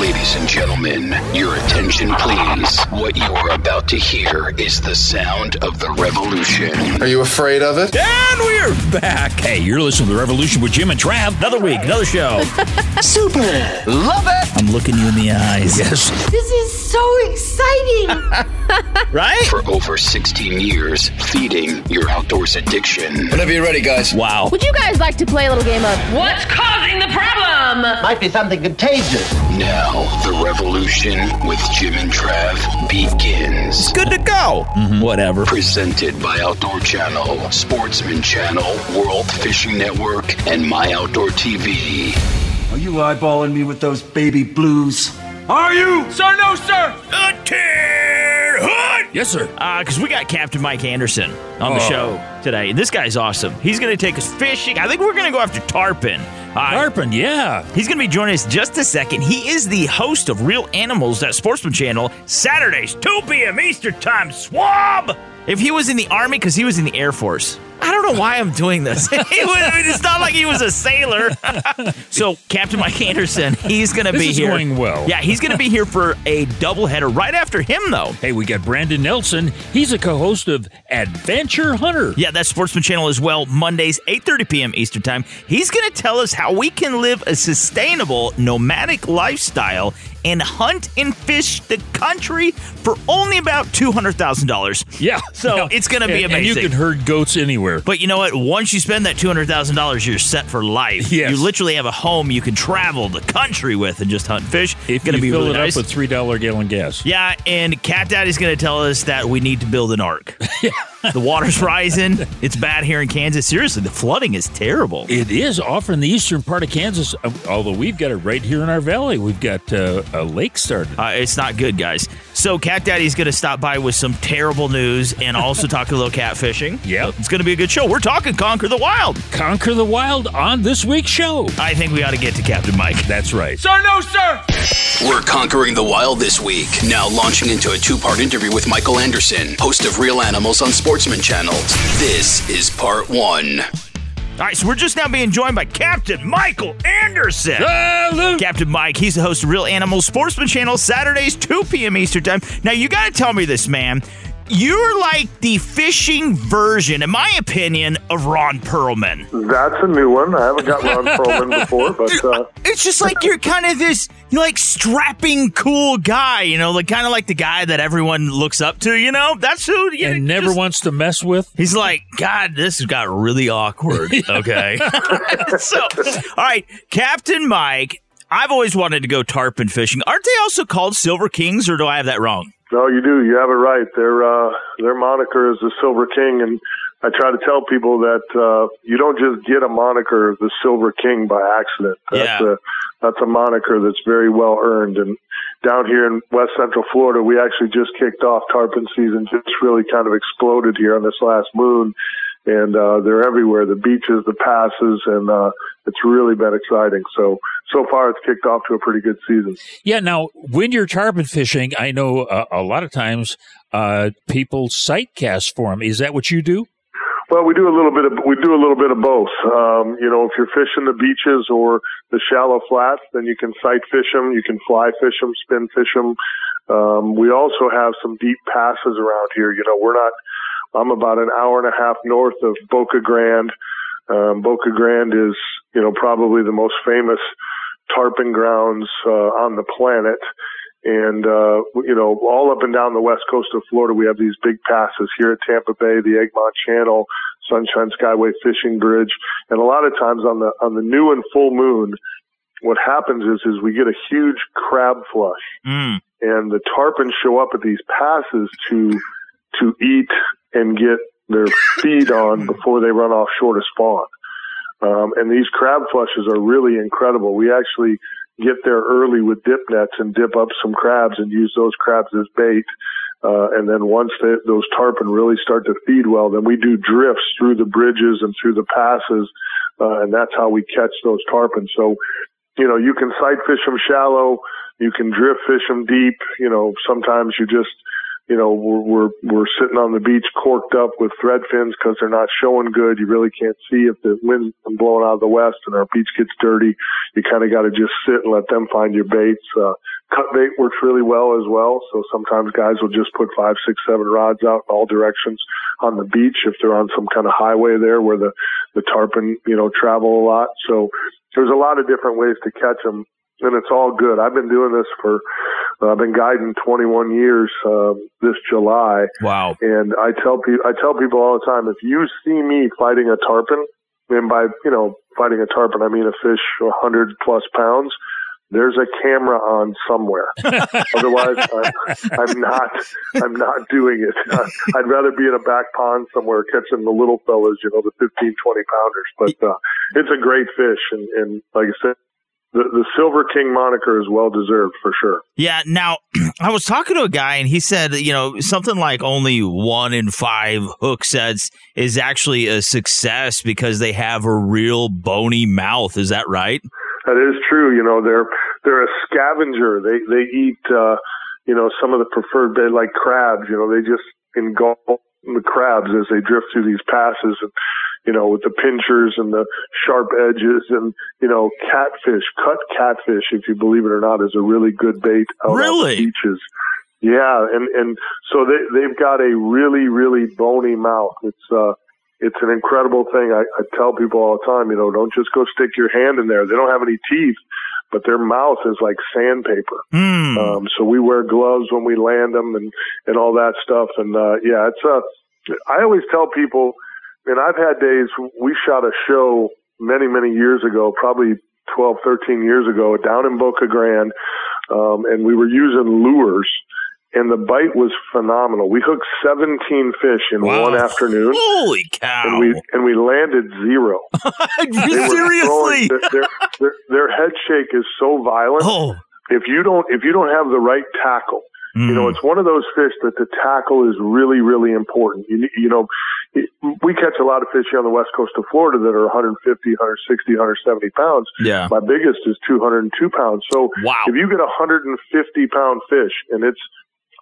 Ladies and gentlemen, your attention please. What you are about to hear is the sound of the revolution. Are you afraid of it? And we're back. Hey, you're listening to The Revolution with Jim and Trav. Another week, another show. Super! Love it! I'm looking you in the eyes. Yes. This is so exciting. right? For over 16 years, feeding your outdoors addiction. Whenever you're ready, guys. Wow. Would you guys like to play a little game of What's Causing the Problem? Might be something contagious. Now, the revolution with Jim and Trav begins. Good to go. Mm-hmm. Whatever. Presented by Outdoor Channel, Sportsman Channel, World Fishing Network, and My Outdoor TV. Are you eyeballing me with those baby blues? Are you? Sir, no, sir. The Tud! Yes, sir. Because we got Captain Mike Anderson on the Oh. show today. This guy's awesome. He's going to take us fishing. I think we're going to go after tarpon. Uh, Tarpon, yeah. He's going to be joining us just a second. He is the host of Reel Animals at Sportsman Channel, Saturdays, 2 p.m. Eastern Time. Swab! If he was in the Army, because he was in the Air Force. I don't know why I'm doing this. He was- it's not like he was a sailor. so, Captain Mike Anderson, he's going to be is here. going well. Yeah, he's going to be here for a doubleheader right after him, though. Hey, we got Brandon Nelson. He's a co-host of Adventure Hunter. Yeah, that's Sportsman Channel as well. Mondays, 8:30 p.m. Eastern Time. He's going to tell us how we can live a sustainable nomadic lifestyle and hunt and fish the country for only about two hundred thousand dollars. Yeah. So Yeah. it's going to be amazing. And you can herd goats anywhere. But you know what? Once you spend that two hundred thousand dollars, you're set for life. Yes. You literally have a home you can travel the country with and just hunt fish. It's going to be fill really it nice. up with three dollar gallon gas. Yeah, and Cat Daddy's going to tell us that we need to build an ark. the water's rising. It's bad here in Kansas. Seriously, the flooding is terrible. It is off in the eastern part of Kansas, uh, although we've got it right here in our valley. We've got uh, a lake started. Uh, it's not good, guys. So Cat Daddy's going to stop by with some terrible news and also talk a little catfishing. Yep. It's going to be a good show. We're talking Conquer the Wild. Conquer the Wild on this week's show. I think we ought to get to Captain Mike. That's right. Sir, no, sir. We're conquering the wild this week. Now launching into a two part interview with Michael Anderson, host of Reel Animals on Sportsman Channel. This is part one. All right, so we're just now being joined by Captain Michael Anderson. Salute. Captain Mike, he's the host of Reel Animals Sportsman Channel, Saturdays, 2 p.m. Eastern Time. Now, you got to tell me this, man. You're like the fishing version, in my opinion, of Ron Perlman. That's a new one. I haven't got Ron Perlman before, but uh, It's just like you're kind of this, you know, like strapping, cool guy, you know, like kind of like the guy that everyone looks up to, you know? That's who. You And never just- wants to mess with. He's like, God, this has got really awkward. Okay. so, all right, Captain Mike, I've always wanted to go tarpon fishing. Aren't they also called Silver Kings, or do I have that wrong? No, you do. You have it right. Their uh, their moniker is the Silver King, and I try to tell people that uh, you don't just get a moniker, the Silver King, by accident. That's Yeah. a that's a moniker that's very well earned. And down here in West Central Florida, we actually just kicked off tarpon season. Just really kind of exploded here on this last moon. And uh, they're everywhere, the beaches, the passes, and uh, it's really been exciting. So, so far it's kicked off to a pretty good season. Yeah. Now, when you're tarpon fishing, I know uh, a lot of times uh, people sight cast for them. Is that what you do? Well, we do a little bit of we do a little bit of both. Um, you know, if you're fishing the beaches or the shallow flats, then you can sight fish them, you can fly fish them, spin fish them. Um, we also have some deep passes around here. You know, we're not. I'm about an hour and a half north of Boca Grande. Um, Boca Grande is, you know, probably the most famous tarpon grounds uh, on the planet. And, uh, you know, all up and down the west coast of Florida, we have these big passes here at Tampa Bay, the Egmont Channel, Sunshine Skyway Fishing Bridge. And a lot of times on the, on the new and full moon, what happens is, is we get a huge crab flush Mm. and the tarpon show up at these passes to, to eat and get their feed on before they run offshore to spawn. Um, and these crab flushes are really incredible. We actually get there early with dip nets and dip up some crabs and use those crabs as bait. Uh, and then once they, those tarpon really start to feed well, then we do drifts through the bridges and through the passes, uh, and that's how we catch those tarpon. So, you know, you can sight fish them shallow, you can drift fish them deep. You know, sometimes you just you know, we're, we're, we're sitting on the beach corked up with thread fins because they're not showing good. You really can't see if the wind's blowing out of the west and our beach gets dirty. You kind of got to just sit and let them find your baits. Uh, cut bait works really well as well. So sometimes guys will just put five, six, seven rods out in all directions on the beach if they're on some kind of highway there where the, the tarpon, you know, travel a lot. So there's a lot of different ways to catch them and it's all good. I've been doing this for, uh, I've been guiding 21 years uh, this July. Wow! And I tell people, I tell people all the time, if you see me fighting a tarpon, and by you know fighting a tarpon, I mean a fish 100 plus pounds. There's a camera on somewhere. Otherwise, I'm, I'm, not. I'm not doing it. I'd rather be in a back pond somewhere catching the little fellas, you know, the 15, 20 pounders. But uh, it's a great fish, and, and like I said, the, the Silver King moniker is well deserved for sure. Yeah. Now, I was talking to a guy and he said, you know, something like only one in five hook sets is actually a success because they have a real bony mouth. Is that right? That is true. You know, they're they're a scavenger. They they eat, uh, you know, some of the preferred bait like crabs. You know, they just engulf the crabs as they drift through these passes and you know, with the pinchers and the sharp edges and, you know, catfish, cut catfish, if you believe it or not, is a really good bait out really? on the beaches. Yeah. And, and so they, they've got a really, really bony mouth. It's, uh, it's an incredible thing. I, I tell people all the time, you know, don't just go stick your hand in there. They don't have any teeth, but their mouth is like sandpaper. Mm. Um, so we wear gloves when we land them and, and all that stuff. And, uh, yeah, it's, uh, I always tell people, and I've had days, we shot a show many, many years ago, probably 12, 13 years ago down in Boca Grande. Um, and we were using lures and the bite was phenomenal. We hooked 17 fish in wow. one afternoon. Holy cow. And we, and we landed zero. Seriously? Throwing, their, their, their, head shake is so violent. Oh. If you don't, if you don't have the right tackle, Mm. You know, it's one of those fish that the tackle is really, really important. You, you know, we catch a lot of fish here on the west coast of Florida that are 150, 160, 170 pounds. Yeah. My biggest is 202 pounds. So wow. if you get a 150 pound fish and it's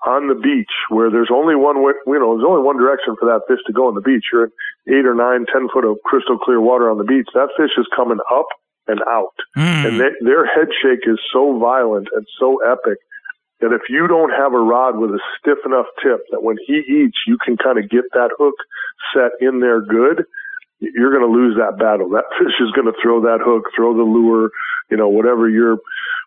on the beach where there's only one way, you know, there's only one direction for that fish to go on the beach. You're in eight or nine, ten foot of crystal clear water on the beach. That fish is coming up and out. Mm. And they, their head shake is so violent and so epic that if you don't have a rod with a stiff enough tip that when he eats, you can kind of get that hook set in there good, you're going to lose that battle. That fish is going to throw that hook, throw the lure, you know, whatever your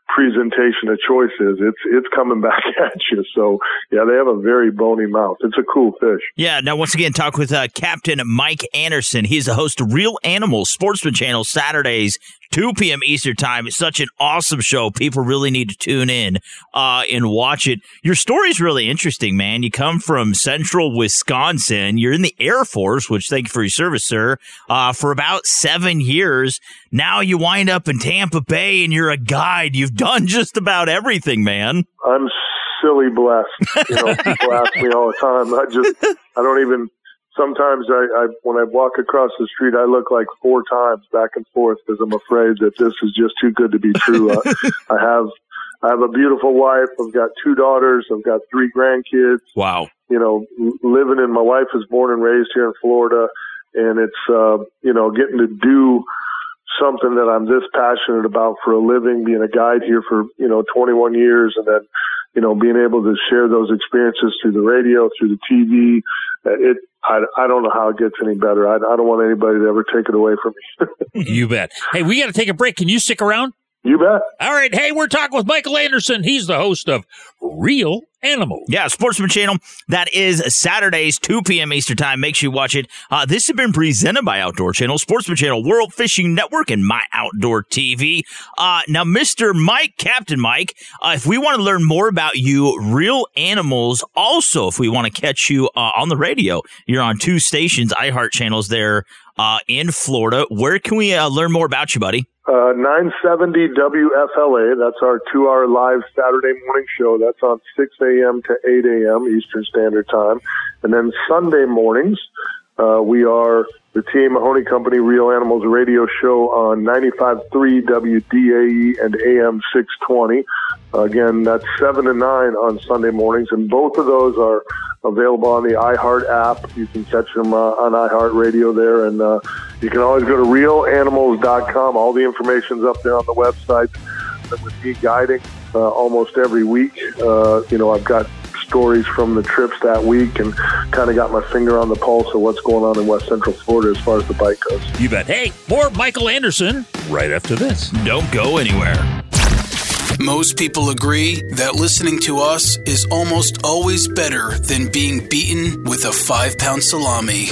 presentation of choice is, it's it's coming back at you. So yeah, they have a very bony mouth. It's a cool fish. Yeah. Now, once again, talk with uh, Captain Mike Anderson. He's the host of Reel Animals Sportsman Channel Saturdays 2 p.m. Eastern Time. It's such an awesome show. People really need to tune in uh, and watch it. Your story's really interesting, man. You come from central Wisconsin. You're in the Air Force, which thank you for your service, sir, uh, for about seven years. Now you wind up in Tampa Bay and you're a guide. You've done just about everything, man. I'm silly blessed. You know, people ask me all the time. I just, I don't even sometimes I, I when I walk across the street, I look like four times back and forth because I'm afraid that this is just too good to be true. uh, I have I have a beautiful wife. I've got two daughters. I've got three grandkids. Wow. You know, living in my wife is born and raised here in Florida, and it's uh, you know getting to do something that I'm this passionate about for a living, being a guide here for you know 21 years, and then you know being able to share those experiences through the radio, through the TV. Uh, it I, I don't know how it gets any better. I, I don't want anybody to ever take it away from me. you bet. Hey, we got to take a break. Can you stick around? You bet. All right. Hey, we're talking with Michael Anderson. He's the host of Reel Animal. Yeah, Sportsman Channel. That is Saturdays, 2 p.m. Eastern Time. Make sure you watch it. Uh, this has been presented by Outdoor Channel, Sportsman Channel, World Fishing Network, and My Outdoor TV. Uh, now, Mr. Mike, Captain Mike, uh, if we want to learn more about you, Reel Animals, also, if we want to catch you uh, on the radio, you're on two stations, iHeart channels there uh, in Florida. Where can we uh, learn more about you, buddy? Uh, 970 WFLA. That's our two hour live Saturday morning show. That's on 6 a.m. to 8 a.m. Eastern Standard Time. And then Sunday mornings, uh, we are the T.A. Mahoney Company Reel Animals radio show on 95.3 WDAE and AM 620. Again, that's 7 to 9 on Sunday mornings, and both of those are available on the iHeart app. You can catch them uh, on iHeart Radio there, and uh, you can always go to reelanimals.com. All the information's up there on the website. And with me guiding uh, almost every week, uh, you know, I've got stories from the trips that week and kind of got my finger on the pulse of what's going on in West Central Florida as far as the bike goes. You bet. Hey, more Michael Anderson right after this. Don't go anywhere. Most people agree that listening to us is almost always better than being beaten with a five pound salami.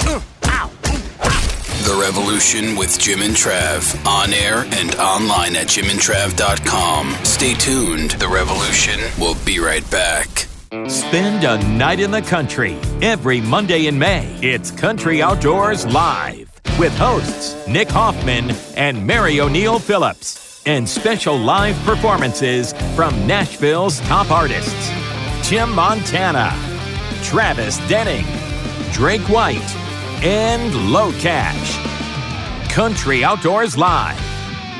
The Revolution with Jim and Trav. On air and online at jimandtrav.com. Stay tuned. The Revolution will be right back. Spend a night in the country every Monday in May. It's Country Outdoors Live with hosts Nick Hoffman and Mary O'Neill Phillips and special live performances from Nashville's top artists Jim Montana, Travis Denning, Drake White, and LOCASH. Country Outdoors Live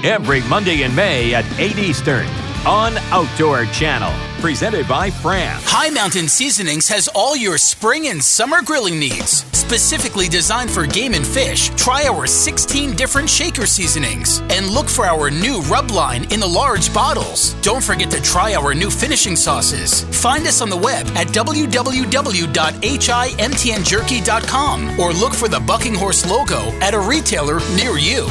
every Monday in May at 8 Eastern on Outdoor Channel. Presented by Fram. High Mountain Seasonings has all your spring and summer grilling needs. Specifically designed for game and fish, try our 16 different shaker seasonings and look for our new rub line in the large bottles. Don't forget to try our new finishing sauces. Find us on the web at www.himtnjerky.com or look for the Bucking Horse logo at a retailer near you.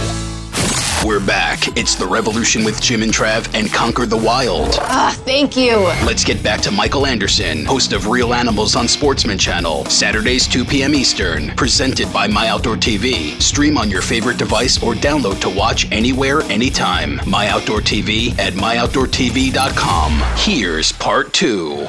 We're back. It's the revolution with Jim and Trav and Conquer the Wild. Ah, thank you. Let's get back to Michael Anderson, host of Reel Animals on Sportsman Channel, Saturdays 2 p.m. Eastern, presented by My Outdoor TV. Stream on your favorite device or download to watch anywhere, anytime. My Outdoor TV at myoutdoortv.com. Here's part two.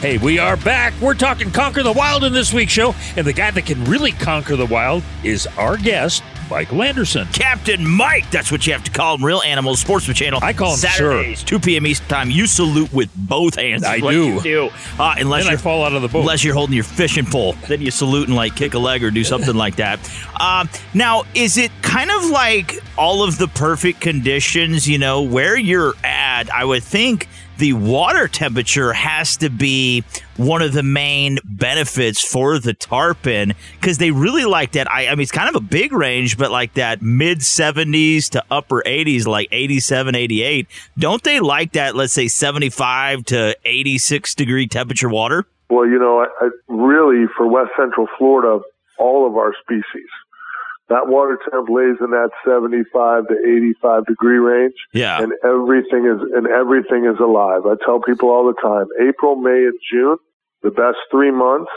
Hey, we are back. We're talking Conquer the Wild in this week's show, and the guy that can really conquer the wild is our guest, Michael Anderson. Captain Mike, that's what you have to call him. Reel Animals Sportsman Channel. I call him Saturdays, 2 p.m. Eastern Time. You salute with both hands. I do. You do. Uh, unless Then I you're fall out of the boat. Unless you're holding your fishing pole, then you salute and like kick a leg or do something like that. Um, now, is it kind of like all of the perfect conditions? You know, where you're at, I would think the water temperature has to be one of the main benefits for the tarpon because they really like that. I, I mean, it's kind of a big range, but like that mid 70s to upper 80s, like 87, 88. Don't they like that, let's say 75 to 86 degree temperature water? Well, you know, I, I really for West Central Florida, all of our species, that water temp lays in that 75 to 85 degree range. Yeah. And everything is, and everything is alive. I tell people all the time, April, May, and June, the best three months.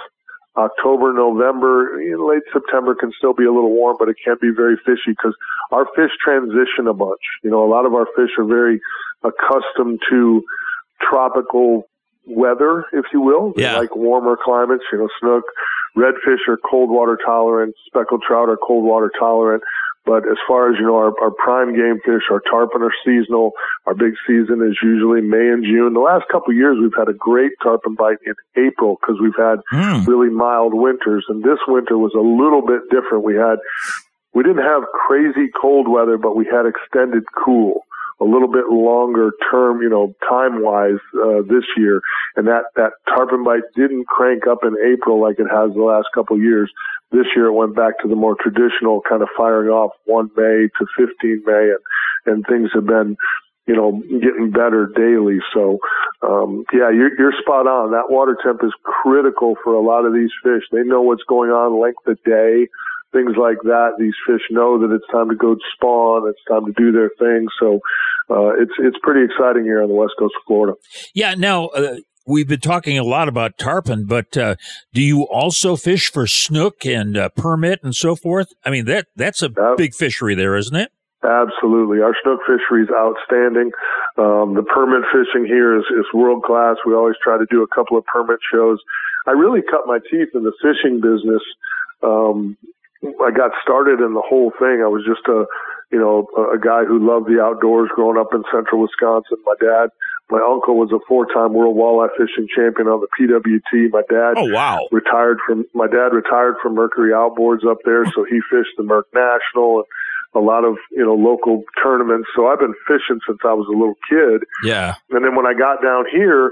October, November, you know, late September can still be a little warm, but it can't be very fishy because our fish transition a bunch. You know, a lot of our fish are very accustomed to tropical weather, if you will. They Yeah. like warmer climates. You know, snook, redfish are cold water tolerant, speckled trout are cold water tolerant. But as far as you know, our, our prime game fish, our tarpon are seasonal. Our big season is usually May and June. The last couple of years, we've had a great tarpon bite in April because we've had Hmm. really mild winters, and this winter was a little bit different. We had we didn't have crazy cold weather, but we had extended cool, a little bit longer term, you know, time wise uh, this year, and that that tarpon bite didn't crank up in April like it has the last couple of years. This year it went back to the more traditional kind of firing off 1 May to 15 May, and and things have been you know, getting better daily. So, um, yeah, you're, you're spot on. That water temp is critical for a lot of these fish. They know what's going on, length of day, things like that. These fish know that it's time to go spawn. It's time to do their thing. So, uh, it's, it's pretty exciting here on the west coast of Florida. Yeah, now uh, we've been talking a lot about tarpon, but uh, do you also fish for snook and uh, permit and so forth? I mean that that's a Yep. big fishery there, isn't it? Absolutely. Our snook fishery is outstanding. Um, the permit fishing here is, is world class. We always try to do a couple of permit shows. I really cut my teeth in the fishing business, um, I got started in the whole thing. I was just a, you know, a, a guy who loved the outdoors growing up in central Wisconsin. My dad, my uncle was a four-time world walleye fishing champion on the PWT. My dad Oh, wow. retired from, my dad retired from Mercury Outboards up there. So he fished the Merc National and a lot of, you know, local tournaments. So I've been fishing since I was a little kid. Yeah. And then when I got down here,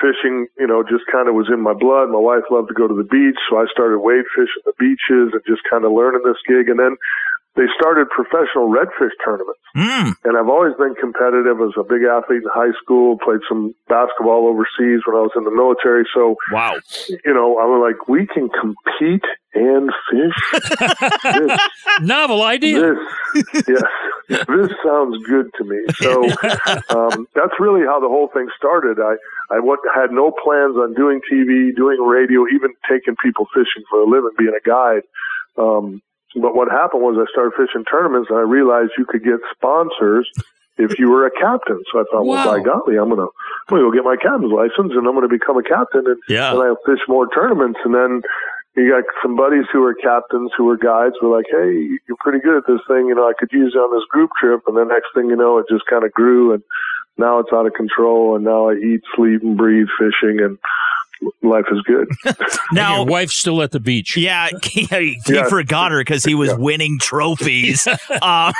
fishing, you know, just kind of was in my blood. My wife loved to go to the beach, so I started wade fishing the beaches and just kind of learning this gig. And then they started professional redfish tournaments. Mm. And I've always been competitive. I was a big athlete in high school, played some basketball overseas when I was in the military. So, Wow. you know, I'm like, we can compete and fish. this, Novel idea. this, yes, this sounds good to me. So um, that's really how the whole thing started. I I wa- had no plans on doing TV, doing radio, even taking people fishing for a living, being a guide. Um, but what happened was I started fishing tournaments, and I realized you could get sponsors if you were a captain. So I thought, well, Wow. by golly, I'm gonna I'm gonna go get my captain's license, and I'm gonna become a captain, and Yeah. and I'll fish more tournaments, and then you got some buddies who are captains who are guides who are like, hey, you're pretty good at this thing. You know, I could use you on this group trip. And the next thing you know, it just kind of grew and now it's out of control. And now I eat, sleep and breathe fishing and life is good. Now, Your wife's still at the beach. Yeah, he, he Yeah. forgot her because he was Yeah. winning trophies. uh,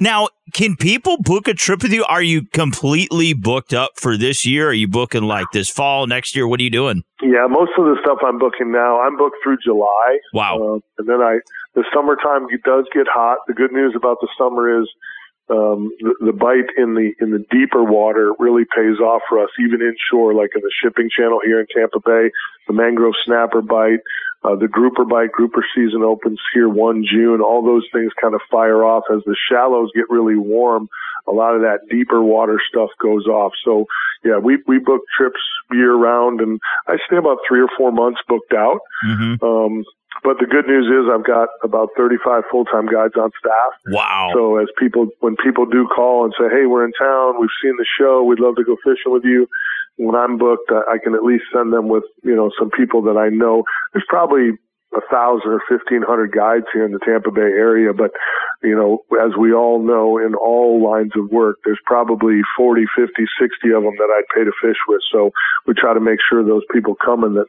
now, can people book a trip with you? Are you completely booked up for this year? Are you booking like this fall, next year? What are you doing? yeah, most of the stuff I'm booking now, I'm booked through July. Wow. Uh, and then I, the summertime does get hot. The good news about the summer is, um, the, the bite in the in the deeper water really pays off for us, even inshore, like in the shipping channel here in Tampa Bay. The mangrove snapper bite, uh, the grouper bite, grouper season opens here one June. All those things kind of fire off as the shallows get really warm. A lot of that deeper water stuff goes off. So yeah, we we book trips year round, and I stay about three or four months booked out. Mm-hmm. Um, but the good news is I've got about 35 full-time guides on staff. Wow. So as people, when people do call and say, "Hey, we're in town. We've seen the show. We'd love to go fishing with you," when I'm booked, I can at least send them with you know some people that I know. There's probably a thousand or fifteen hundred guides here in the Tampa Bay area, but you know, as we all know, in all lines of work, there's probably 40, 50, 60 of them that I'd pay to fish with. So we try to make sure those people coming that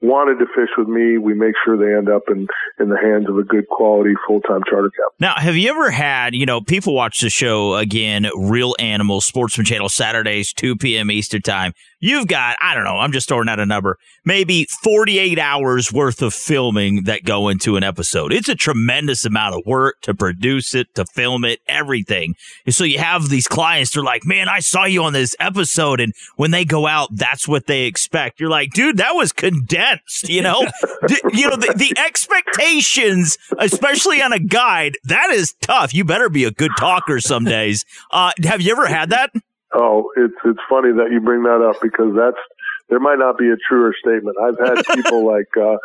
wanted to fish with me, we make sure they end up in, in the hands of a good quality full-time charter captain. Now, have you ever had, you know, people watch the show again, Reel Animals, Sportsman Channel, Saturdays, 2 p.m. Eastern Time. You've got, I don't know, I'm just throwing out a number, maybe 48 hours worth of filming that go into an episode. It's a tremendous amount of work to produce it, to film it, everything. And so you have these clients, they're like, man, I saw you on this episode. And when they go out, that's what they expect. You're like, dude, that was condensed, you know? D- you know, the, the expectations, especially on a guide, that is tough. You better be a good talker some days. Uh, have you ever had that? Oh, it's it's funny that you bring that up because that's there might not be a truer statement. I've had people like, uh,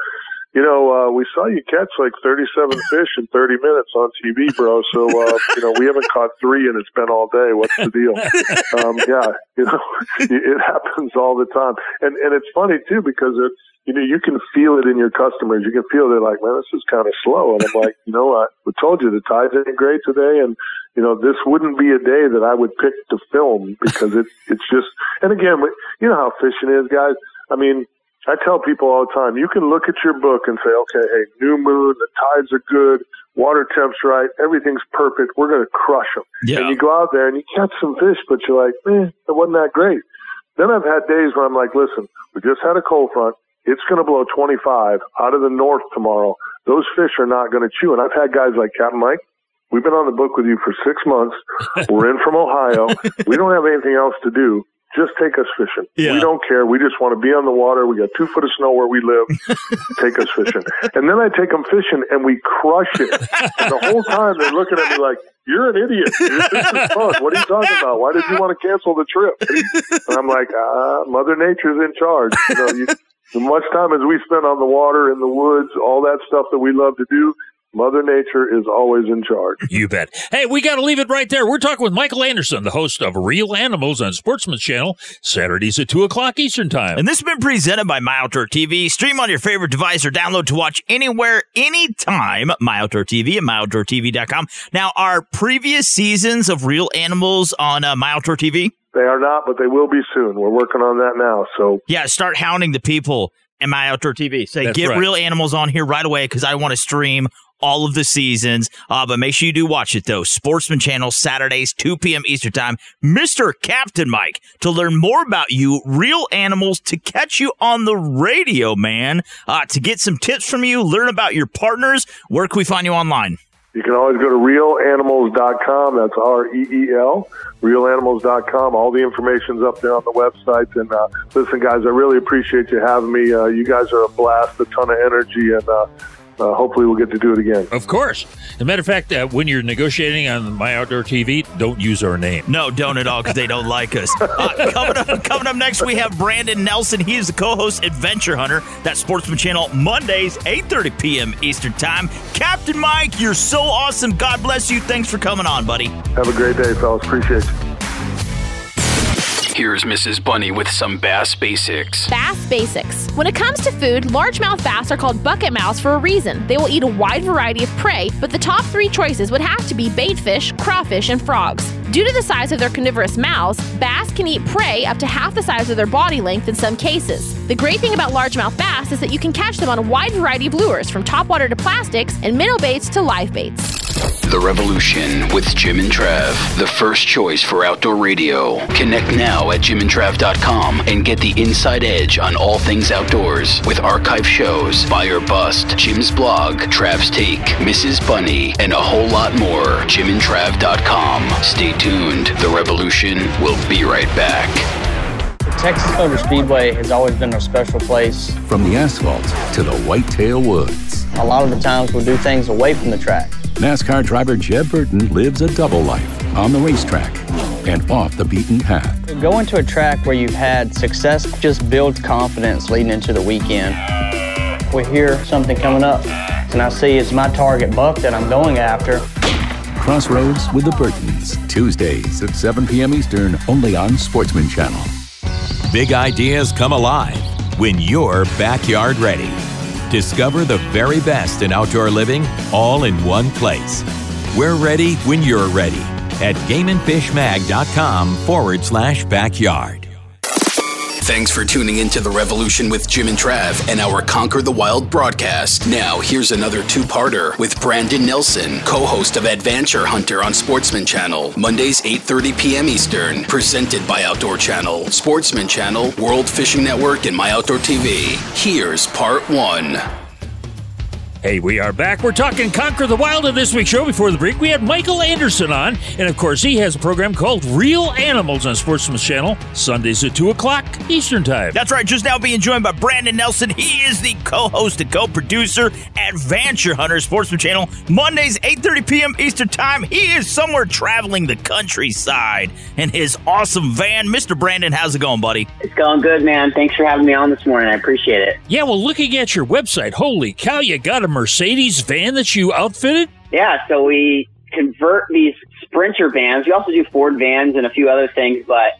you know, uh, we saw you catch like 37 fish in 30 minutes on TV, bro. So, uh, you know, we haven't caught three and it's been all day. What's the deal? Um, yeah, you know, it happens all the time. And, and it's funny too because it's, you know, you can feel it in your customers. You can feel they're like, man, this is kind of slow. And I'm like, you know, I, told you the tides ain't great today. And, you know, this wouldn't be a day that I would pick to film because it's, it's just, and again, you know how fishing is, guys. I mean, I tell people all the time, you can look at your book and say, okay, hey, new moon, the tides are good, water temp's right, everything's perfect, we're going to crush them. Yeah. And you go out there and you catch some fish, but you're like, eh, it wasn't that great. Then I've had days where I'm like, listen, we just had a cold front. It's going to blow 25 out of the north tomorrow. Those fish are not going to chew. And I've had guys like Captain Mike. We've been on the book with you for six months. We're in from Ohio. We don't have anything else to do. Just take us fishing. Yeah. We don't care. We just want to be on the water. We got two foot of snow where we live. take us fishing. And then I take them fishing and we crush it. And the whole time they're looking at me like, you're an idiot. dude. This is fun. What are you talking about? Why did you want to cancel the trip? And I'm like, uh, Mother Nature's in charge. You know, you, as much time as we spend on the water, in the woods, all that stuff that we love to do, Mother Nature is always in charge. You bet. Hey, we got to leave it right there. We're talking with Michael Anderson, the host of Reel Animals on Sportsman's Channel, Saturdays at 2 o'clock Eastern Time. And this has been presented by My Outdoor TV. Stream on your favorite device or download to watch anywhere, anytime. My Outdoor TV and MyOutdoorTV.com. Now, are previous seasons of Reel Animals on uh, My Outdoor TV? They are not, but they will be soon. We're working on that now. So yeah, start hounding the people in My Outdoor TV. Say, That's get right. Reel Animals on here right away because I want to stream all of the seasons. Uh, but make sure you do watch it though. Sportsman Channel Saturdays, 2 p.m. Eastern Time. Mr. Captain Mike to learn more about you, Reel Animals, to catch you on the radio, man. Uh, to get some tips from you, learn about your partners. Where can we find you online? You can always go to reelanimals.com. That's R E E L, reelanimals.com. All the information's up there on the website. And uh, listen, guys, I really appreciate you having me. Uh, you guys are a blast, a ton of energy, and uh, uh, hopefully we'll get to do it again. Of course. As a matter of fact, uh, when you're negotiating on My Outdoor TV, don't use our name. No, don't at all because they don't like us. Uh, coming, up, coming up next, we have Brandon Nelson. He is the co-host Adventure Hunter. That Sportsman Channel Mondays, 8.30 p.m. Eastern Time. Captain Mike, you're so awesome. God bless you. Thanks for coming on, buddy. Have a great day, fellas. Appreciate you. Here's Mrs. Bunny with some bass basics. Bass basics. When it comes to food, largemouth bass are called bucket mouths for a reason. They will eat a wide variety of prey, but the top three choices would have to be baitfish, crawfish, and frogs. Due to the size of their carnivorous mouths, bass can eat prey up to half the size of their body length in some cases. The great thing about largemouth bass is that you can catch them on a wide variety of lures, from topwater to plastics and minnow baits to live baits. The Revolution with Jim and Trav, the first choice for outdoor radio. Connect now at jimandtrav.com and get the inside edge on all things outdoors with archive shows, buy or bust, Jim's blog, Trav's take, Mrs. Bunny, and a whole lot more. jimandtrav.com. Stay tuned. The Revolution will be right back. The Texas Motor Speedway has always been a special place. From the asphalt to the whitetail woods. A lot of the times we'll do things away from the track. NASCAR driver Jeb Burton lives a double life on the racetrack and off the beaten path. Going to a track where you've had success just builds confidence leading into the weekend. We hear something coming up, and I see it's my target buck that I'm going after. Crossroads with the Burtons, Tuesdays at 7 p.m. Eastern, only on Sportsman Channel. Big ideas come alive when you're backyard ready. Discover the very best in outdoor living all in one place. We're ready when you're ready at gameandfishmag.com forward slash backyard. Thanks for tuning in to The Revolution with Jim and Trav and our Conquer the Wild broadcast. Now, here's another two parter with Brandon Nelson, co host of Adventure Hunter on Sportsman Channel, Mondays, 8.30 p.m. Eastern, presented by Outdoor Channel, Sportsman Channel, World Fishing Network, and My Outdoor TV. Here's part one. Hey, we are back. We're talking Conquer the Wild in this week's show. Before the break, we had Michael Anderson on. And of course, he has a program called Reel Animals on Sportsman's Channel, Sundays at 2 o'clock Eastern Time. That's right. Just now being joined by Brandon Nelson. He is the co-host and co-producer at Adventure Hunter Sportsman Channel. Mondays, 8.30 p.m. Eastern Time. He is somewhere traveling the countryside in his awesome van. Mr. Brandon, how's it going, buddy? It's going good, man. Thanks for having me on this morning. I appreciate it. Yeah, well, looking at your website, holy cow, you got a Mercedes van that you outfitted? Yeah, so we convert these Sprinter vans. We also do Ford vans and a few other things, but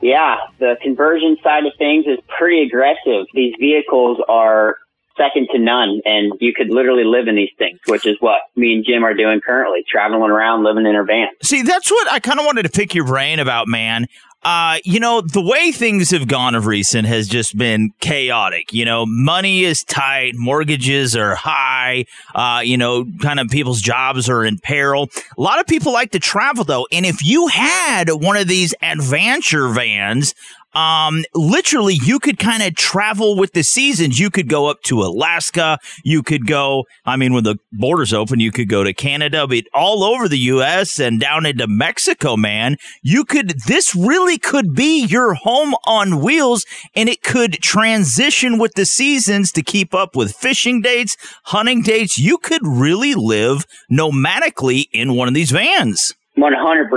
yeah, the conversion side of things is pretty aggressive. These vehicles are second to none, and you could literally live in these things, which is what me and Jim are doing currently, traveling around, living in our van. See, that's what I kind of wanted to pick your brain about, man. Uh, you know, the way things have gone of recent has just been chaotic. You know, money is tight, mortgages are high, uh, you know, kind of people's jobs are in peril. A lot of people like to travel though. And if you had one of these adventure vans, um, literally you could kind of travel with the seasons. You could go up to Alaska. You could go, I mean, when the borders open, you could go to Canada, but all over the U.S. and down into Mexico, man. You could, this really could be your home on wheels and it could transition with the seasons to keep up with fishing dates, hunting dates. You could really live nomadically in one of these vans. 100%.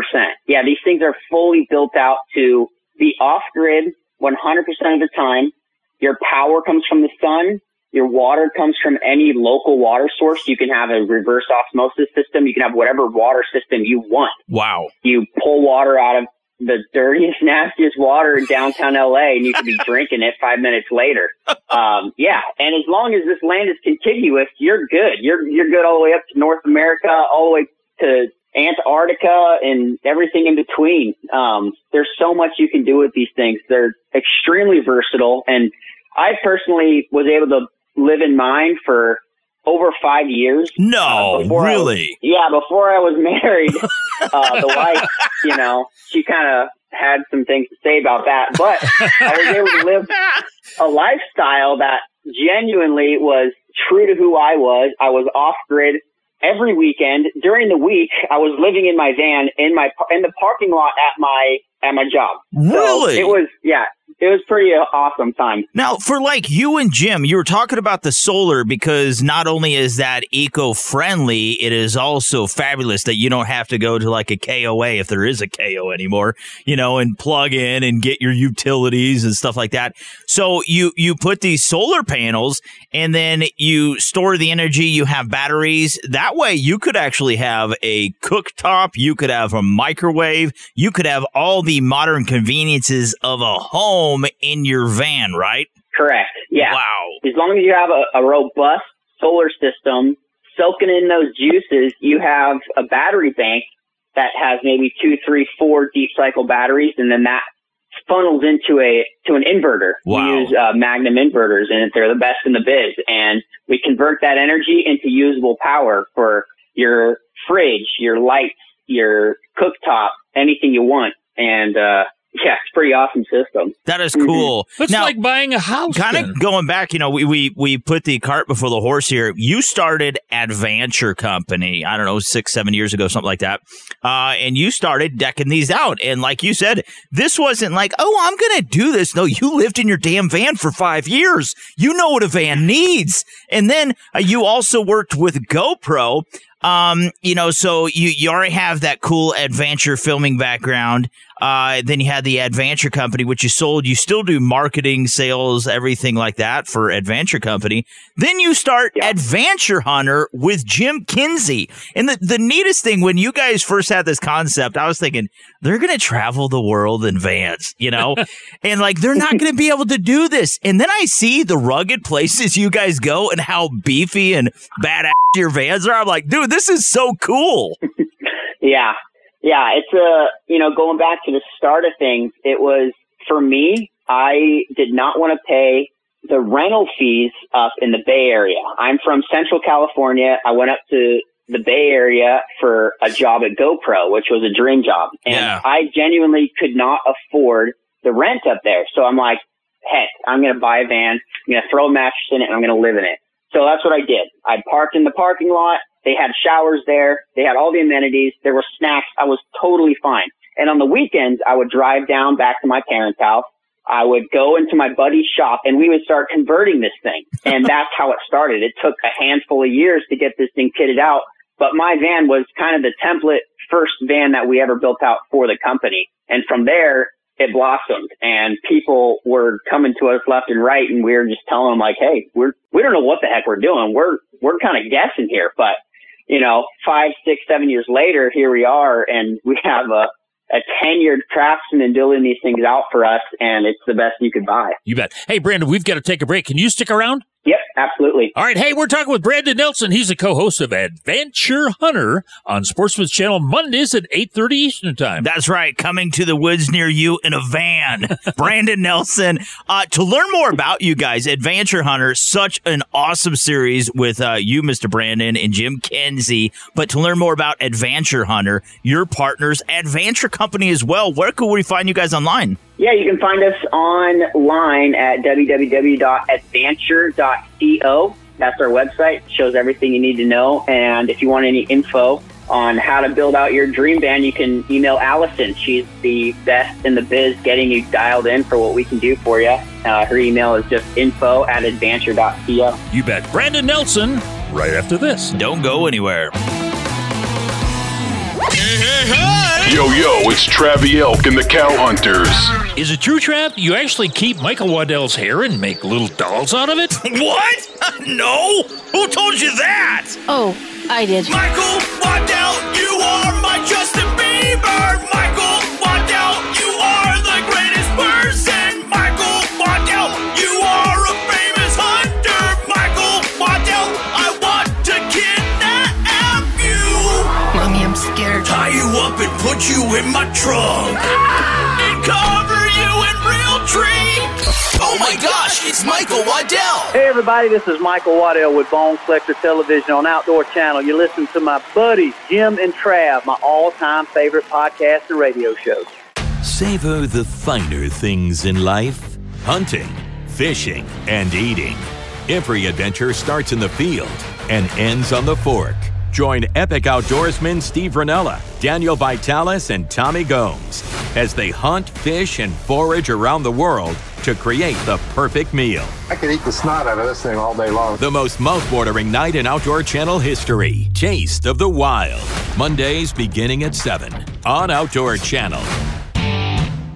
Yeah, these things are fully built out to be off grid 100% of the time. Your power comes from the sun. Your water comes from any local water source. You can have a reverse osmosis system. You can have whatever water system you want. Wow. You pull water out of the dirtiest, nastiest water in downtown LA and you could be drinking it five minutes later. Um, yeah. And as long as this land is contiguous, you're good. You're, you're good all the way up to North America, all the way to Antarctica and everything in between. Um, there's so much you can do with these things. They're extremely versatile. And I personally was able to live in mine for over five years. No, uh, really? I, yeah, before I was married, uh, the wife, you know, she kind of had some things to say about that, but I was able to live a lifestyle that genuinely was true to who I was. I was off grid every weekend. During the week, I was living in my van in my in the parking lot at my at my job. Really? So it was yeah, it was pretty awesome time. Now, for like you and Jim, you were talking about the solar because not only is that eco friendly, it is also fabulous that you don't have to go to like a KOA if there is a KO anymore, you know, and plug in and get your utilities and stuff like that. So you you put these solar panels and then you store the energy. You have batteries. That way, you could actually have a cooktop. You could have a microwave. You could have all the modern conveniences of a home in your van, right? Correct. Yeah. Wow. As long as you have a, a robust solar system soaking in those juices, you have a battery bank that has maybe two, three, four deep cycle batteries, and then that funnels into a to an inverter. Wow. We use uh, Magnum inverters, and they're the best in the biz. And we convert that energy into usable power for your fridge, your lights, your cooktop, anything you want. And uh, yeah, it's a pretty awesome system. That is cool. It's like buying a house. Kind then. of going back, you know, we, we we put the cart before the horse here. You started Adventure Company, I don't know, six, seven years ago, something like that. Uh, and you started decking these out. And like you said, this wasn't like, oh, I'm going to do this. No, you lived in your damn van for five years. You know what a van needs. And then uh, you also worked with GoPro. Um, you know, so you, you already have that cool adventure filming background. Uh, then you had the Adventure Company, which you sold. You still do marketing, sales, everything like that for Adventure Company. Then you start Adventure Hunter with Jim Kinsey. And the, the neatest thing, when you guys first had this concept, I was thinking, they're going to travel the world in vans, you know? and like, they're not going to be able to do this. And then I see the rugged places you guys go and how beefy and badass your vans are. I'm like, dude, this is so cool. Yeah. Yeah. It's a, you know, going back to the start of things, it was for me, I did not want to pay the rental fees up in the Bay Area. I'm from Central California. I went up to the Bay Area for a job at GoPro, which was a dream job. And Yeah. I genuinely could not afford the rent up there. So I'm like, heck, I'm going to buy a van. I'm going to throw a mattress in it and I'm going to live in it. So that's what I did. I parked in the parking lot. They had showers there. They had all the amenities. There were snacks. I was totally fine. And on the weekends, I would drive down back to my parents' house. I would go into my buddy's shop and we would start converting this thing. And that's how it started. It took a handful of years to get this thing kitted out. But my van was kind of the template first van that we ever built out for the company. And from there, it blossomed and people were coming to us left and right and we were just telling them like, Hey, we're, we don't know what the heck we're doing. We're, we're kind of guessing here, but you know, five, six, seven years later, here we are and we have a, a tenured craftsman building these things out for us and it's the best you could buy. You bet. Hey, Brandon, we've got to take a break. Can you stick around? Yep, absolutely. All right. Hey, we're talking with Brandon Nelson. He's the co-host of Adventure Hunter on Sportsman's Channel Mondays at 8.30 Eastern Time. That's right. Coming to the woods near you in a van. Brandon Nelson. Uh, to learn more about you guys, Adventure Hunter, such an awesome series with uh, you, Mr. Brandon, and Jim Kenzie. But to learn more about Adventure Hunter, your partners, Adventure Company as well, where could we find you guys online? Yeah, you can find us online at www.adventure.co. That's our website. It shows everything you need to know. And if you want any info on how to build out your dream band, you can email Allison. She's the best in the biz getting you dialed in for what we can do for you. Uh, her email is just info at adventure.co. You bet. Brandon Nelson, right after this. Don't go anywhere. Hey, hey, hey! Yo, yo, it's Travie Elk and the Cow Hunters. Is it true, Trav? You actually keep Michael Waddell's hair and make little dolls out of it? what? no! Who told you that? Oh, I did. Michael Waddell, you are my Justin Bieber. Michael put you in my trunk. And cover you in Realtree. Oh my gosh, it's Michael Waddell. Hey everybody, this is Michael Waddell with Bone Collector Television on Outdoor Channel. You listen to my buddies Jim and Trav, my all-time favorite podcast and radio shows. Savor the finer things in life hunting, fishing, and eating. Every adventure starts in the field and ends on the fork. Join epic outdoorsmen Steve Rinella, Daniel Vitalis, and Tommy Gomes as they hunt, fish, and forage around the world to create the perfect meal. I could eat the snot out of this thing all day long. The most mouth-watering night in outdoor channel history. Taste of the Wild. Mondays beginning at 7 on Outdoor Channel.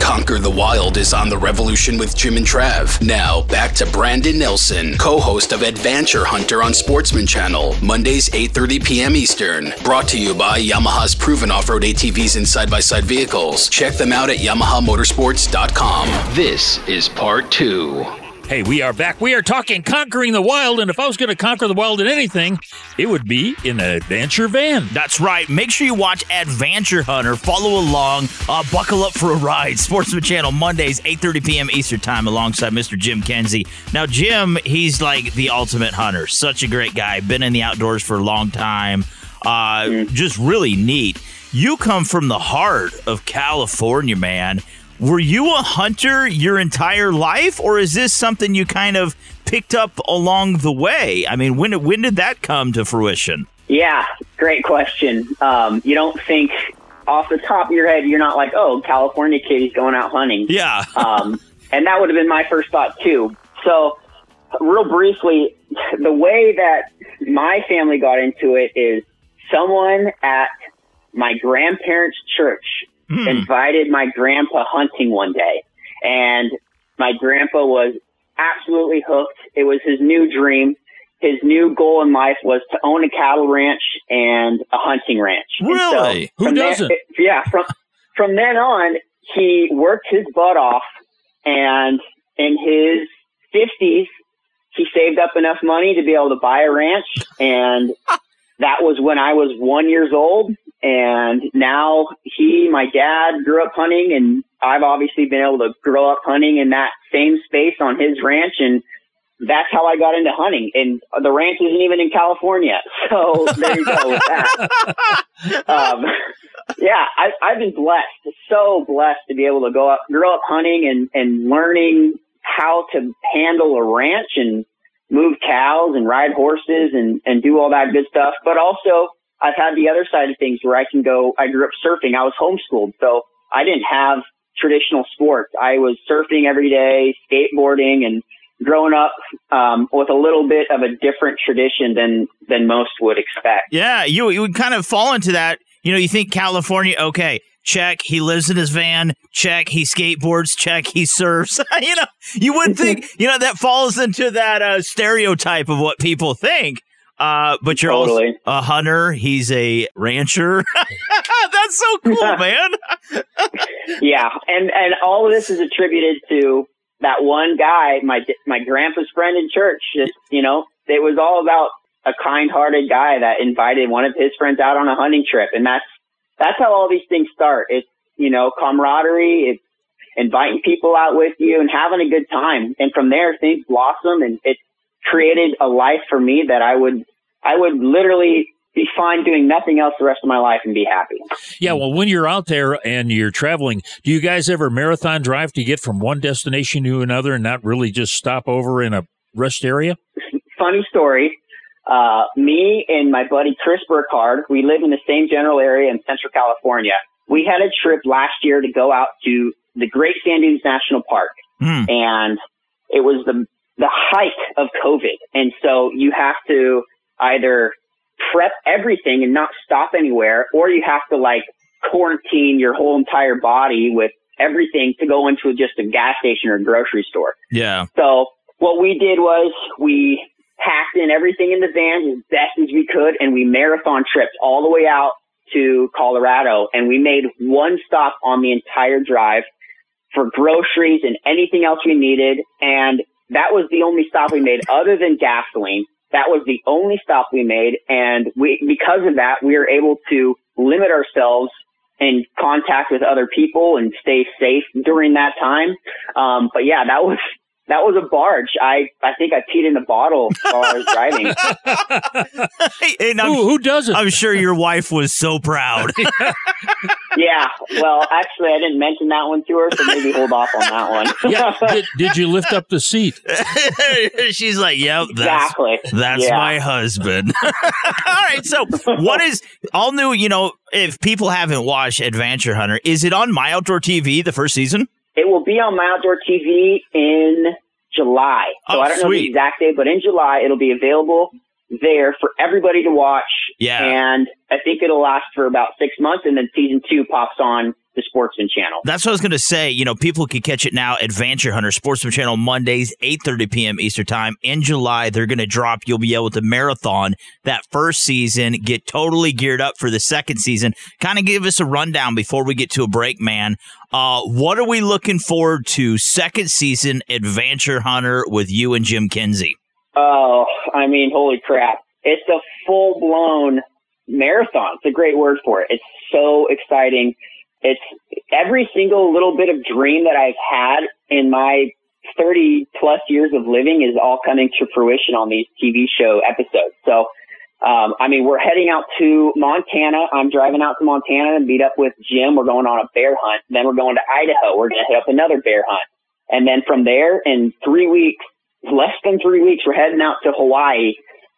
Conquer the Wild is on the revolution with Jim and Trav. Now, back to Brandon Nelson, co-host of Adventure Hunter on Sportsman Channel, Mondays 8:30 p.m. Eastern. Brought to you by Yamaha's proven off-road ATVs and side-by-side vehicles. Check them out at yamahamotorsports.com. This is part 2. Hey, we are back. We are talking conquering the wild, and if I was going to conquer the wild in anything, it would be in an adventure van. That's right. Make sure you watch Adventure Hunter. Follow along. Uh, buckle up for a ride. Sportsman Channel Mondays, 8:30 p.m. Eastern Time, alongside Mr. Jim Kenzie. Now, Jim, he's like the ultimate hunter. Such a great guy. Been in the outdoors for a long time. Uh, just really neat. You come from the heart of California, man. Were you a hunter your entire life, or is this something you kind of picked up along the way? I mean, when when did that come to fruition? Yeah, great question. Um, you don't think off the top of your head, you're not like, oh, California kid, he's going out hunting. Yeah. um, and that would have been my first thought too. So, real briefly, the way that my family got into it is someone at my grandparents' church Hmm. invited my grandpa hunting one day. And my grandpa was absolutely hooked. It was his new dream. His new goal in life was to own a cattle ranch and a hunting ranch. And so Really? Who doesn't? yeah, from from then on, he worked his butt off, and in his fifties, he saved up enough money to be able to buy a ranch, and that was when I was one years old. And now he, my dad, grew up hunting, and I've obviously been able to grow up hunting in that same space on his ranch, and that's how I got into hunting. And the ranch isn't even in California, so there you go with that. um, yeah, I, I've been blessed, so blessed to be able to go up, grow up hunting and, and learning how to handle a ranch and move cows and ride horses and, and do all that good stuff. But also I've had the other side of things where I can go, I grew up surfing. I was homeschooled. So I didn't have traditional sports. I was surfing every day, skateboarding and growing up, um, with a little bit of a different tradition than, than most would expect. Yeah, you you would kind of fall into that. You know, you think California, okay, check, he lives in his van, check, he skateboards, check, he surfs. you know, you would think, you know, that falls into that uh, stereotype of what people think. Uh, but you're Totally. also a hunter. He's a rancher. That's so cool, man. yeah, and and all of this is attributed to that one guy, my my grandpa's friend in church. Just you know, it was all about a kind-hearted guy that invited one of his friends out on a hunting trip, and that's that's how all these things start. It's you know camaraderie. It's inviting people out with you and having a good time, and from there things blossom, and it created a life for me that I would I would literally be fine doing nothing else the rest of my life and be happy. Yeah, well, when you're out there and you're traveling, do you guys ever marathon drive to get from one destination to another and not really just stop over in a rest area? funny story. Uh, me and my buddy Chris Burkhardt, we live in the same general area in Central California. We had a trip last year to go out to the Great Sand Dunes National Park, and it was the the height of COVID, and so you have to either prep everything and not stop anywhere, or you have to like quarantine your whole entire body with everything to go into just a gas station or a grocery store. Yeah. So what we did was we packed in everything in the van as best as we could and we marathon tripped all the way out to Colorado and we made one stop on the entire drive for groceries and anything else we needed. And that was the only stop we made other than gasoline. That was the only stop we made. And we, because of that, we were able to limit ourselves in contact with other people and stay safe during that time. Um, but yeah, that was, that was a barge. I, I think I peed in a bottle while I was driving. And I'm, who, who doesn't? I'm sure your wife was so proud. yeah. Well, actually, I didn't mention that one to her, so maybe hold off on that one. yeah. Did, did you lift up the seat? She's like, "Yep, that's, Exactly. that's Yeah. my husband." all right, so what is all new? You know, if people haven't watched Adventure Hunter, is it on My Outdoor TV the first season? It will be on My Outdoor TV in July. So Oh, I don't know the exact date, but in July it'll be available there for everybody to watch. Yeah. And I think it'll last for about six months, and then season two pops on the Sportsman channel. That's what I was going to say. You know, people can catch it now. Adventure Hunter Sportsman Channel Mondays, eight thirty p.m. Eastern Time. In July, they're going to drop. You'll be able to marathon that first season, get totally geared up for the second season. Kind of give us a rundown before we get to a break, man. Uh, what are we looking forward to? Second season Adventure Hunter with you and Jim Kinsey. Oh, I mean, holy crap. It's a full blown marathon. It's a great word for it. It's so exciting. It's every single little bit of dream that I've had in my 30 plus years of living is all coming to fruition on these TV show episodes. So, um, I mean, we're heading out to Montana. I'm driving out to Montana and meet up with Jim. We're going on a bear hunt. Then we're going to Idaho. We're going to hit up another bear hunt. And then from there, in three weeks, less than three weeks, we're heading out to Hawaii.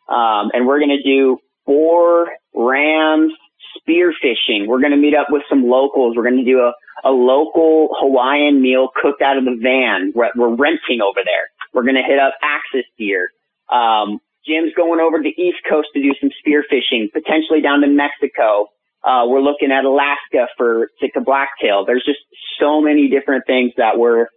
Um, and we're going to do four rams spear fishing. We're going to meet up with some locals. We're going to do a, a local Hawaiian meal cooked out of the van. We're, we're renting over there. We're going to hit up Axis deer. Um, Jim's going over to the East Coast to do some spearfishing, potentially down to Mexico. Uh, we're looking at Alaska for Sitka blacktail. There's just so many different things that we're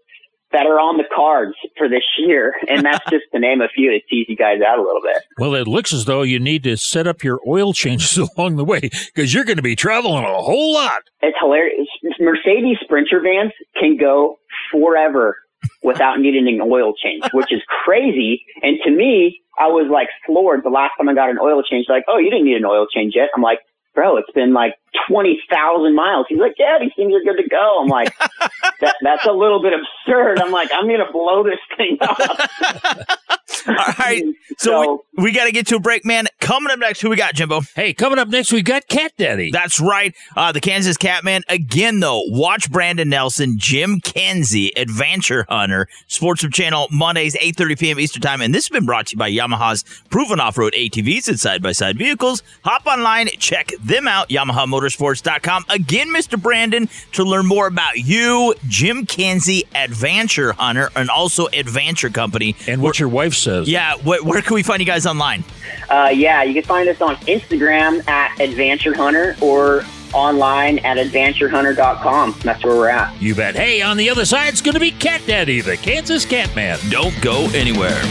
that are on the cards for this year, and that's just to name a few to tease you guys out a little bit. Well, it looks as though you need to set up your oil changes along the way because you're going to be traveling a whole lot. It's hilarious. Mercedes Sprinter vans can go forever without needing an oil change, which is crazy. And to me, I was like floored the last time I got an oil change. Like, oh, you didn't need an oil change yet. I'm like, bro, it's been like 20,000 miles. He's like, yeah, these things are good to go. I'm like, that, that's a little bit absurd. I'm like, I'm going to blow this thing up. All right. So, we, we got to get to a break, man. Coming up next, who we got, Jimbo? Hey, coming up next, we got Cat Daddy. That's right. Uh, the Kansas Catman. Again, though, watch Brandon Nelson, Jim Kenzie, Adventure Hunter, Sportsman Channel, Mondays, 8.30 p.m. Eastern Time. And this has been brought to you by Yamaha's proven off-road ATVs and side-by-side vehicles. Hop online, check them out, YamahaMotorsports.com. Again, Mr. Brandon, to learn more about you, Jim Kenzie, Adventure Hunter, and also Adventure Company. And what your wife says. Yeah, wh- where can we find you guys online? Uh, yeah, you can find us on Instagram at Adventure Hunter or online at adventurehunter.com. That's where we're at. You bet. Hey, on the other side, it's going to be Cat Daddy, the Kansas Catman. Don't go anywhere.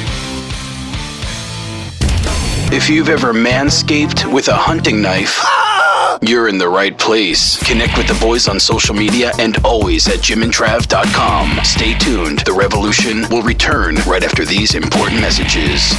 If you've ever manscaped with a hunting knife, you're in the right place. Connect with the boys on social media and always at jimandtrav.com. Stay tuned. The revolution will return right after these important messages.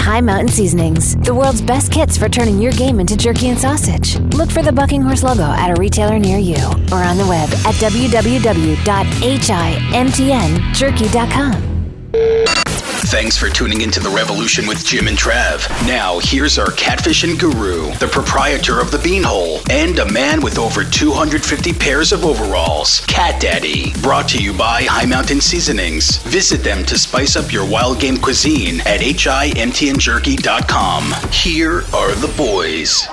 High Mountain Seasonings, the world's best kits for turning your game into jerky and sausage. Look for the Bucking Horse logo at a retailer near you or on the web at www.himtnjerky.com. Thanks for tuning into The Revolution with Jim and Trav. Now, here's our catfishing guru, the proprietor of the Beanhole, and a man with over 250 pairs of overalls, Cat Daddy. Brought to you by High Mountain Seasonings. Visit them to spice up your wild game cuisine at himtnjerky.com. Here are the boys.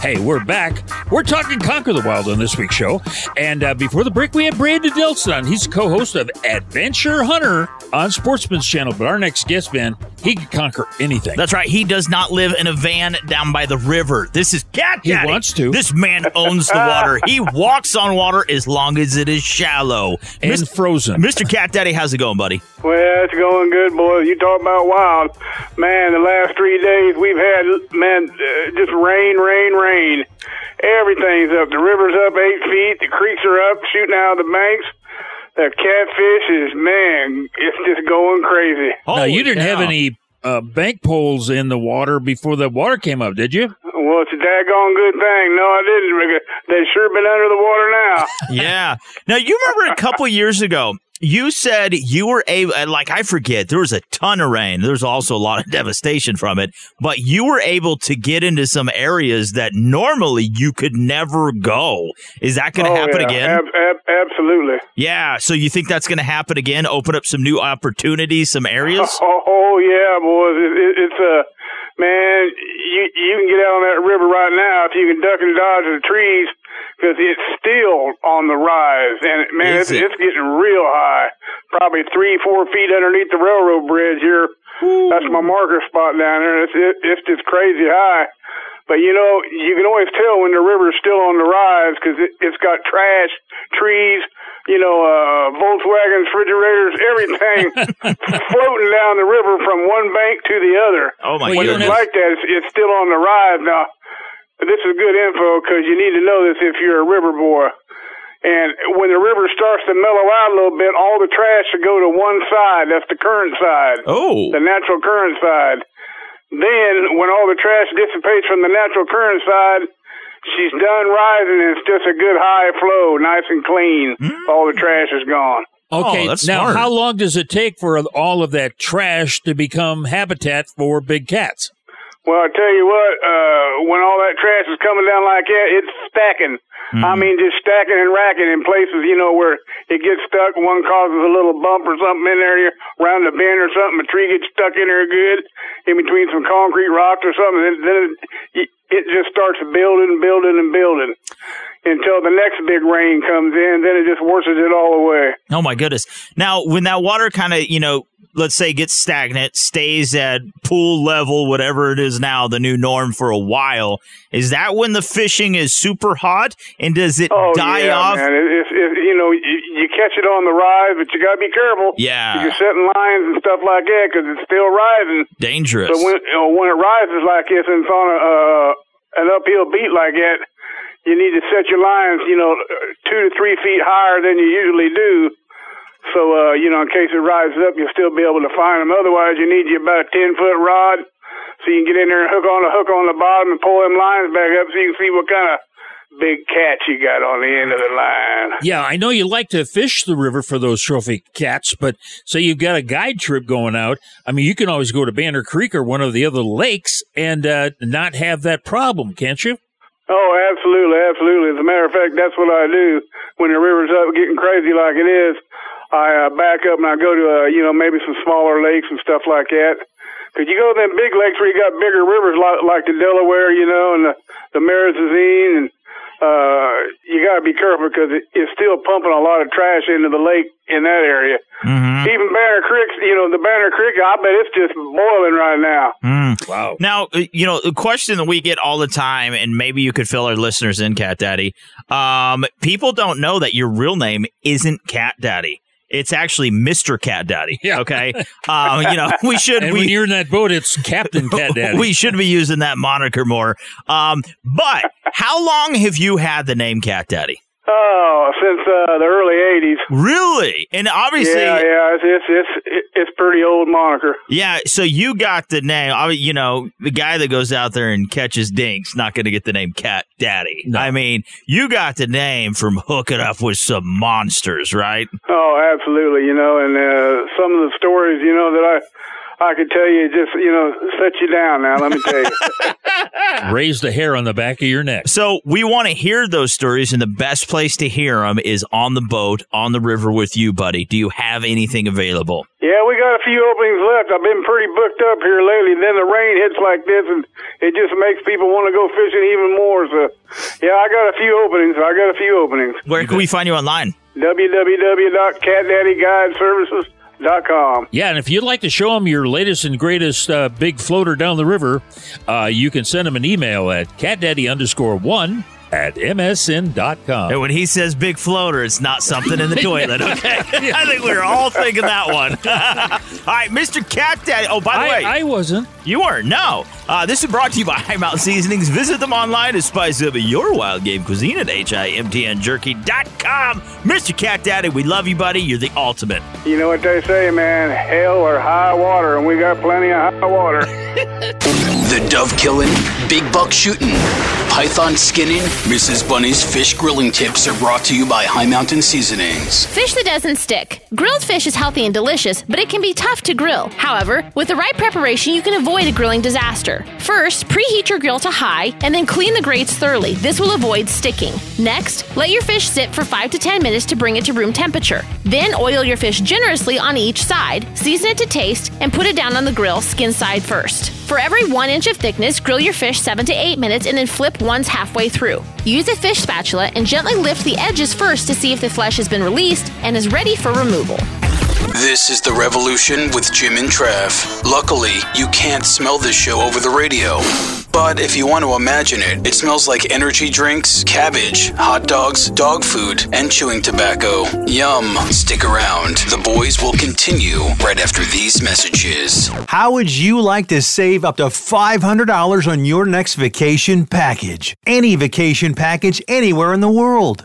Hey, we're back. We're talking Conquer the Wild on this week's show. And uh, before the break, we had Brandon Nelson on. He's co host of Adventure Hunter on Sportsman's Channel. But our next guest, man, he can conquer anything. That's right. He does not live in a van down by the river. This is Cat Daddy. He wants to. This man owns the water. He walks on water as long as it is shallow. And Mis- frozen. Mr. Cat Daddy, how's it going, buddy? Well, it's going good, boy. You talk about wild. Man, the last three days we've had, man, uh, just rain, rain, rain. Everything's up. The river's up eight feet. The creeks are up, shooting out of the banks. The catfish is, man, it's just going crazy. now, you didn't have any uh, bank poles in the water before the water came up, did you? Well, it's a daggone good thing. No, I didn't. They've sure been under the water now. yeah. Now you remember a couple years ago, you said you were able, uh, like I forget, there was a ton of rain. There's also a lot of devastation from it, but you were able to get into some areas that normally you could never go. Is that going to Oh, happen yeah. again? Ab- ab- absolutely. yeah. So you think that's going to happen again? Open up some new opportunities, some areas? Oh, oh, yeah, boys. It, it, it's a man. You you can get out on that river right now if you can duck and dodge in the trees because it's still on the rise, and man, it's, it? it's getting real high. Probably three, four feet underneath the railroad bridge here. That's my marker spot down there. It's it, it's just crazy high. But you know, you can always tell when the river's still on the rise because it, it's got trash, trees, you know, uh, Volkswagens, refrigerators, everything floating down the river from one bank to the other. Oh, my when goodness. it's like that, it's, it's still on the rise now. This is good info because you need to know this if you're a river boy. And when the river starts to mellow out a little bit, all the trash should go to one side. That's the current side. Oh. The natural current side. Then, when all the trash dissipates from the natural current side, she's done rising and it's just a good high flow, nice and clean. Mm. All the trash is gone. Okay, Oh, now smart. how long does it take for all of that trash to become habitat for big cats? Well, I tell you what, uh, when all that trash is coming down like that, it's stacking. Hmm. I mean, just stacking and racking in places, you know, where it gets stuck. One causes a little bump or something in there, around the bend or something. A tree gets stuck in there good, in between some concrete rocks or something. Then, then it, it just starts building, building, and building until the next big rain comes in. Then it just washes it all away. Oh my goodness! Now, when that water kind of, you know, let's say gets stagnant, stays at pool level, whatever it is now, the new norm for a while, is that when the fishing is super hot, and does it Oh die yeah, off? man. It, it, you know, you, you catch it on the rise, but you got to be careful. Yeah. You're setting lines and stuff like that because it's still rising. Dangerous. So when you know, when it rises like this and it's on a, uh, an uphill beat like that, you need to set your lines, you know, two to three feet higher than you usually do. So, uh, you know, in case it rises up, you'll still be able to find them. Otherwise, you need you about a 10 foot rod so you can get in there and hook on a hook on the bottom and pull them lines back up so you can see what kind of big catch you got on the end of the line. Yeah, I know you like to fish the river for those trophy cats, but say you've got a guide trip going out. I mean, you can always go to Banner Creek or one of the other lakes and uh, not have that problem, can't you? Oh, absolutely, absolutely. As a matter of fact, that's what I do when the river's up getting crazy like it is. I uh, back up and I go to, uh, you know, maybe some smaller lakes and stuff like that. Because you go to them big lakes where you got bigger rivers like, like the Delaware, you know, and the, the and uh, you got to be careful because it, it's still pumping a lot of trash into the lake in that area. Even Banner Creek, you know, the Banner Creek, I bet it's just boiling right now. Wow. Now, uh, you know, the question that we get all the time, and maybe you could fill our listeners in, Cat Daddy. Um, people don't know that your real name isn't Cat Daddy. It's actually Mr. Cat Daddy. Okay. Um, you know, we should. And we, when you're in that boat, it's Captain Cat Daddy. we should be using that moniker more. Um, but how long have you had the name Cat Daddy? Oh, since uh, the early '80s. Really? And obviously, yeah, yeah, it's it's it's, it's pretty old moniker. Yeah, so you got the name. I mean, You know, the guy that goes out there and catches dinks not going to get the name Cat Daddy. I mean, you got the name from hooking up with some monsters, right? Oh, absolutely. You know, and uh, some of the stories, you know, that I I could tell you, just you know, set you down. Now, let me tell you. Raise the hair on the back of your neck. So we want to hear those stories, and the best place to hear them is on the boat, on the river with you, buddy. Do you have anything available? Yeah, we got a few openings left. I've been pretty booked up here lately. Then the rain hits like this, and it just makes people want to go fishing even more. So, yeah, I got a few openings. I got a few openings. Where can we find you online? www.catdaddyguideservices.com. Yeah, and if you'd like to show them your latest and greatest uh, big floater down the river, uh, you can send them an email at catdaddy underscore one at msn.com. And when he says big floater, it's not something in the toilet, okay? I think we are all thinking that one. all right, Mr. Cat Daddy. Oh, by the I- way, I wasn't. You weren't. No. Uh, this is brought to you by High Mountain Seasonings. Visit them online to spice up your wild game cuisine at himtnjerky.com. Mr. Cat Daddy, we love you, buddy. You're the ultimate. You know what they say, man? Hell or high water, and we got plenty of high water. The dove killing, big buck shooting, python skinning, Mrs. Bunny's fish grilling tips are brought to you by High Mountain Seasonings. Fish that doesn't stick. Grilled fish is healthy and delicious, but it can be tough to grill. However, with the right preparation, you can avoid a grilling disaster. First, preheat your grill to high and then clean the grates thoroughly. This will avoid sticking. Next, let your fish sit for 5 to 10 minutes to bring it to room temperature. Then oil your fish generously on each side, season it to taste, and put it down on the grill skin side first. For every 1 inch of thickness, grill your fish 7 to 8 minutes and then flip once halfway through. Use a fish spatula and gently lift the edges first to see if the flesh has been released and is ready for removal. This is The Revolution with Jim and Trav. Luckily, you can't smell this show over the radio. But if you want to imagine it, it smells like energy drinks, cabbage, hot dogs, dog food, and chewing tobacco. Yum. Stick around. The boys will continue right after these messages. How would you like to save up to $500 on your next vacation package? Any vacation package anywhere in the world.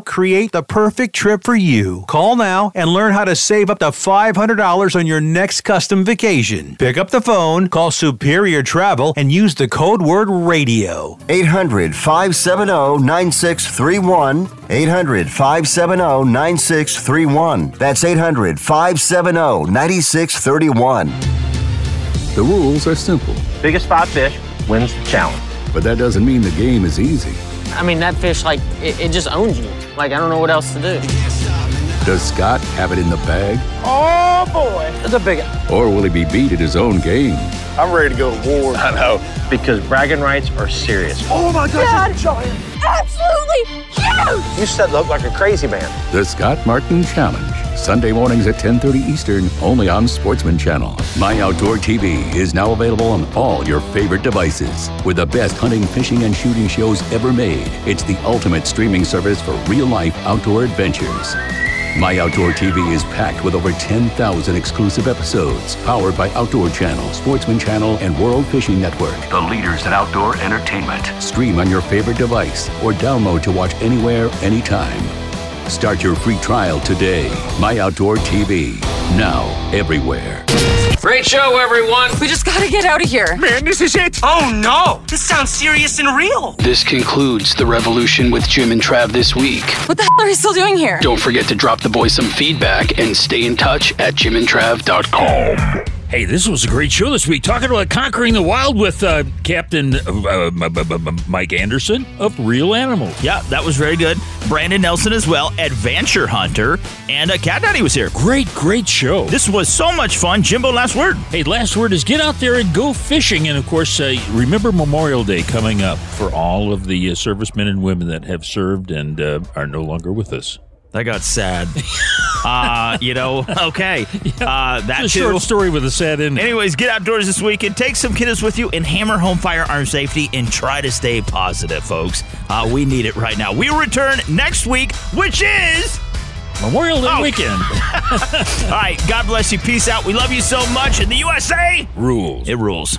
create the perfect trip for you. Call now and learn how to save up to $500 on your next custom vacation. Pick up the phone, call Superior Travel, and use the code word radio. 800 570 9631. 800 570 9631. That's 800 570 9631. The rules are simple, Biggest five fish wins the challenge. but that doesn't mean the game is easy. I mean, that fish, like, it, it just owns you. Like, I don't know what else to do. Does Scott have it in the bag, Oh, boy. That's a big one. or will he be beat at his own game? I'm ready to go to war. I know. Because bragging rights are serious. Oh my God, it's a giant. Absolutely huge! You said look like a crazy man. The Scott Martin Challenge, Sunday mornings at 10:30 Eastern, only on Sportsman Channel. My Outdoor TV is now available on all your favorite devices. With the best hunting, fishing, and shooting shows ever made, it's the ultimate streaming service for real-life outdoor adventures. My Outdoor TV is packed with over 10,000 exclusive episodes, powered by Outdoor Channel, Sportsman Channel, and World Fishing Network, the leaders in outdoor entertainment. Stream on your favorite device or download to watch anywhere, anytime. Start your free trial today. My Outdoor TV, now everywhere. Great show, everyone. We just gotta get out of here. Man, this is it. Oh no, this sounds serious and real. This concludes The Revolution with Jim and Trav this week. What the hell are you still doing here? Don't forget to drop the boys some feedback and stay in touch at jimandtrav.com. Hey, this was a great show this week. Talking about conquering the wild with uh, Captain uh, Mike Anderson of Reel Animals. Yeah, that was very good. Brandon Nelson as well, Adventure Hunter, and uh, Cat Daddy was here. Great, great show. This was so much fun. Jimbo, last word. Hey, last word is get out there and go fishing. And of course, uh, remember Memorial Day coming up for all of the uh, servicemen and women that have served and uh, are no longer with us. That got sad. uh, you know, okay. Uh, that It's a too. short story with a sad ending. Anyways, get outdoors this weekend. Take some kiddos with you and hammer home firearm safety and try to stay positive, folks. Uh, we need it right now. We'll return next week, which is Memorial Day Oh. weekend. All right. God bless you. Peace out. We love you so much. And the USA rules. It rules.